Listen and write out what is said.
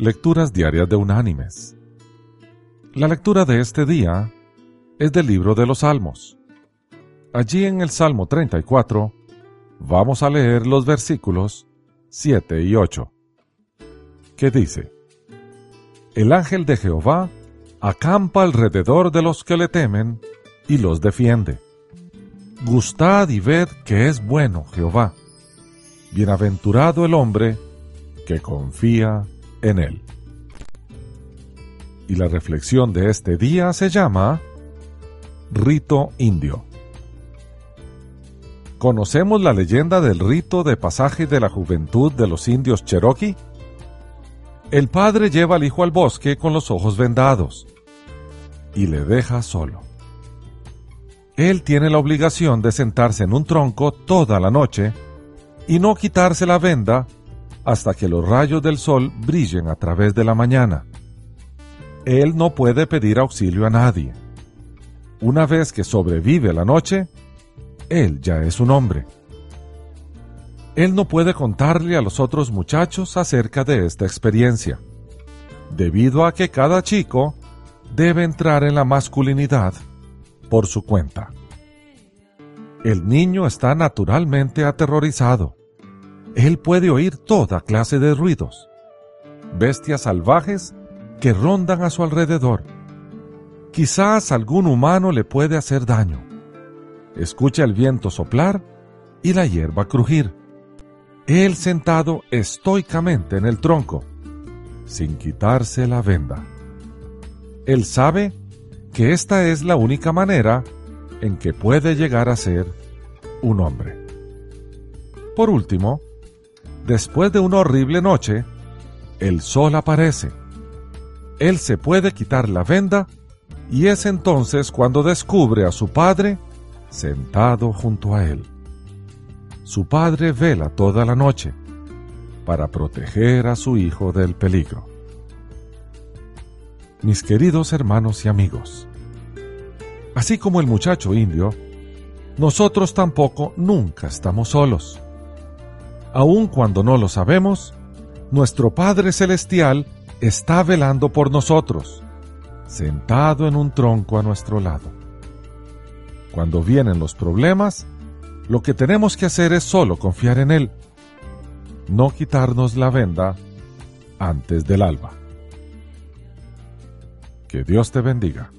Lecturas Diarias de Unánimes. La lectura de este día es del libro de los Salmos. Allí en el Salmo 34 vamos a leer los versículos 7 y 8, que dice, El ángel de Jehová acampa alrededor de los que le temen y los defiende. Gustad y ved que es bueno Jehová. Bienaventurado el hombre que confía en él. Y la reflexión de este día se llama Rito Indio. ¿Conocemos la leyenda del rito de pasaje de la juventud de los indios Cherokee? El padre lleva al hijo al bosque con los ojos vendados y le deja solo. Él tiene la obligación de sentarse en un tronco toda la noche y no quitarse la venda hasta que los rayos del sol brillen a través de la mañana. Él no puede pedir auxilio a nadie. Una vez que sobrevive la noche, él ya es un hombre. Él no puede contarle a los otros muchachos acerca de esta experiencia, debido a que cada chico debe entrar en la masculinidad por su cuenta. El niño está naturalmente aterrorizado él puede oír toda clase de ruidos, bestias salvajes que rondan a su alrededor. Quizás algún humano le puede hacer daño. Escucha el viento soplar y la hierba crujir. Él sentado estoicamente en el tronco, sin quitarse la venda. Él sabe que esta es la única manera en que puede llegar a ser un hombre. Por último, Después de una horrible noche, el sol aparece. Él se puede quitar la venda y es entonces cuando descubre a su padre sentado junto a él. Su padre vela toda la noche para proteger a su hijo del peligro. Mis queridos hermanos y amigos, así como el muchacho indio, nosotros tampoco nunca estamos solos aun cuando no lo sabemos, nuestro Padre Celestial está velando por nosotros, sentado en un tronco a nuestro lado. Cuando vienen los problemas, lo que tenemos que hacer es solo confiar en Él, no quitarnos la venda antes del alba. Que Dios te bendiga.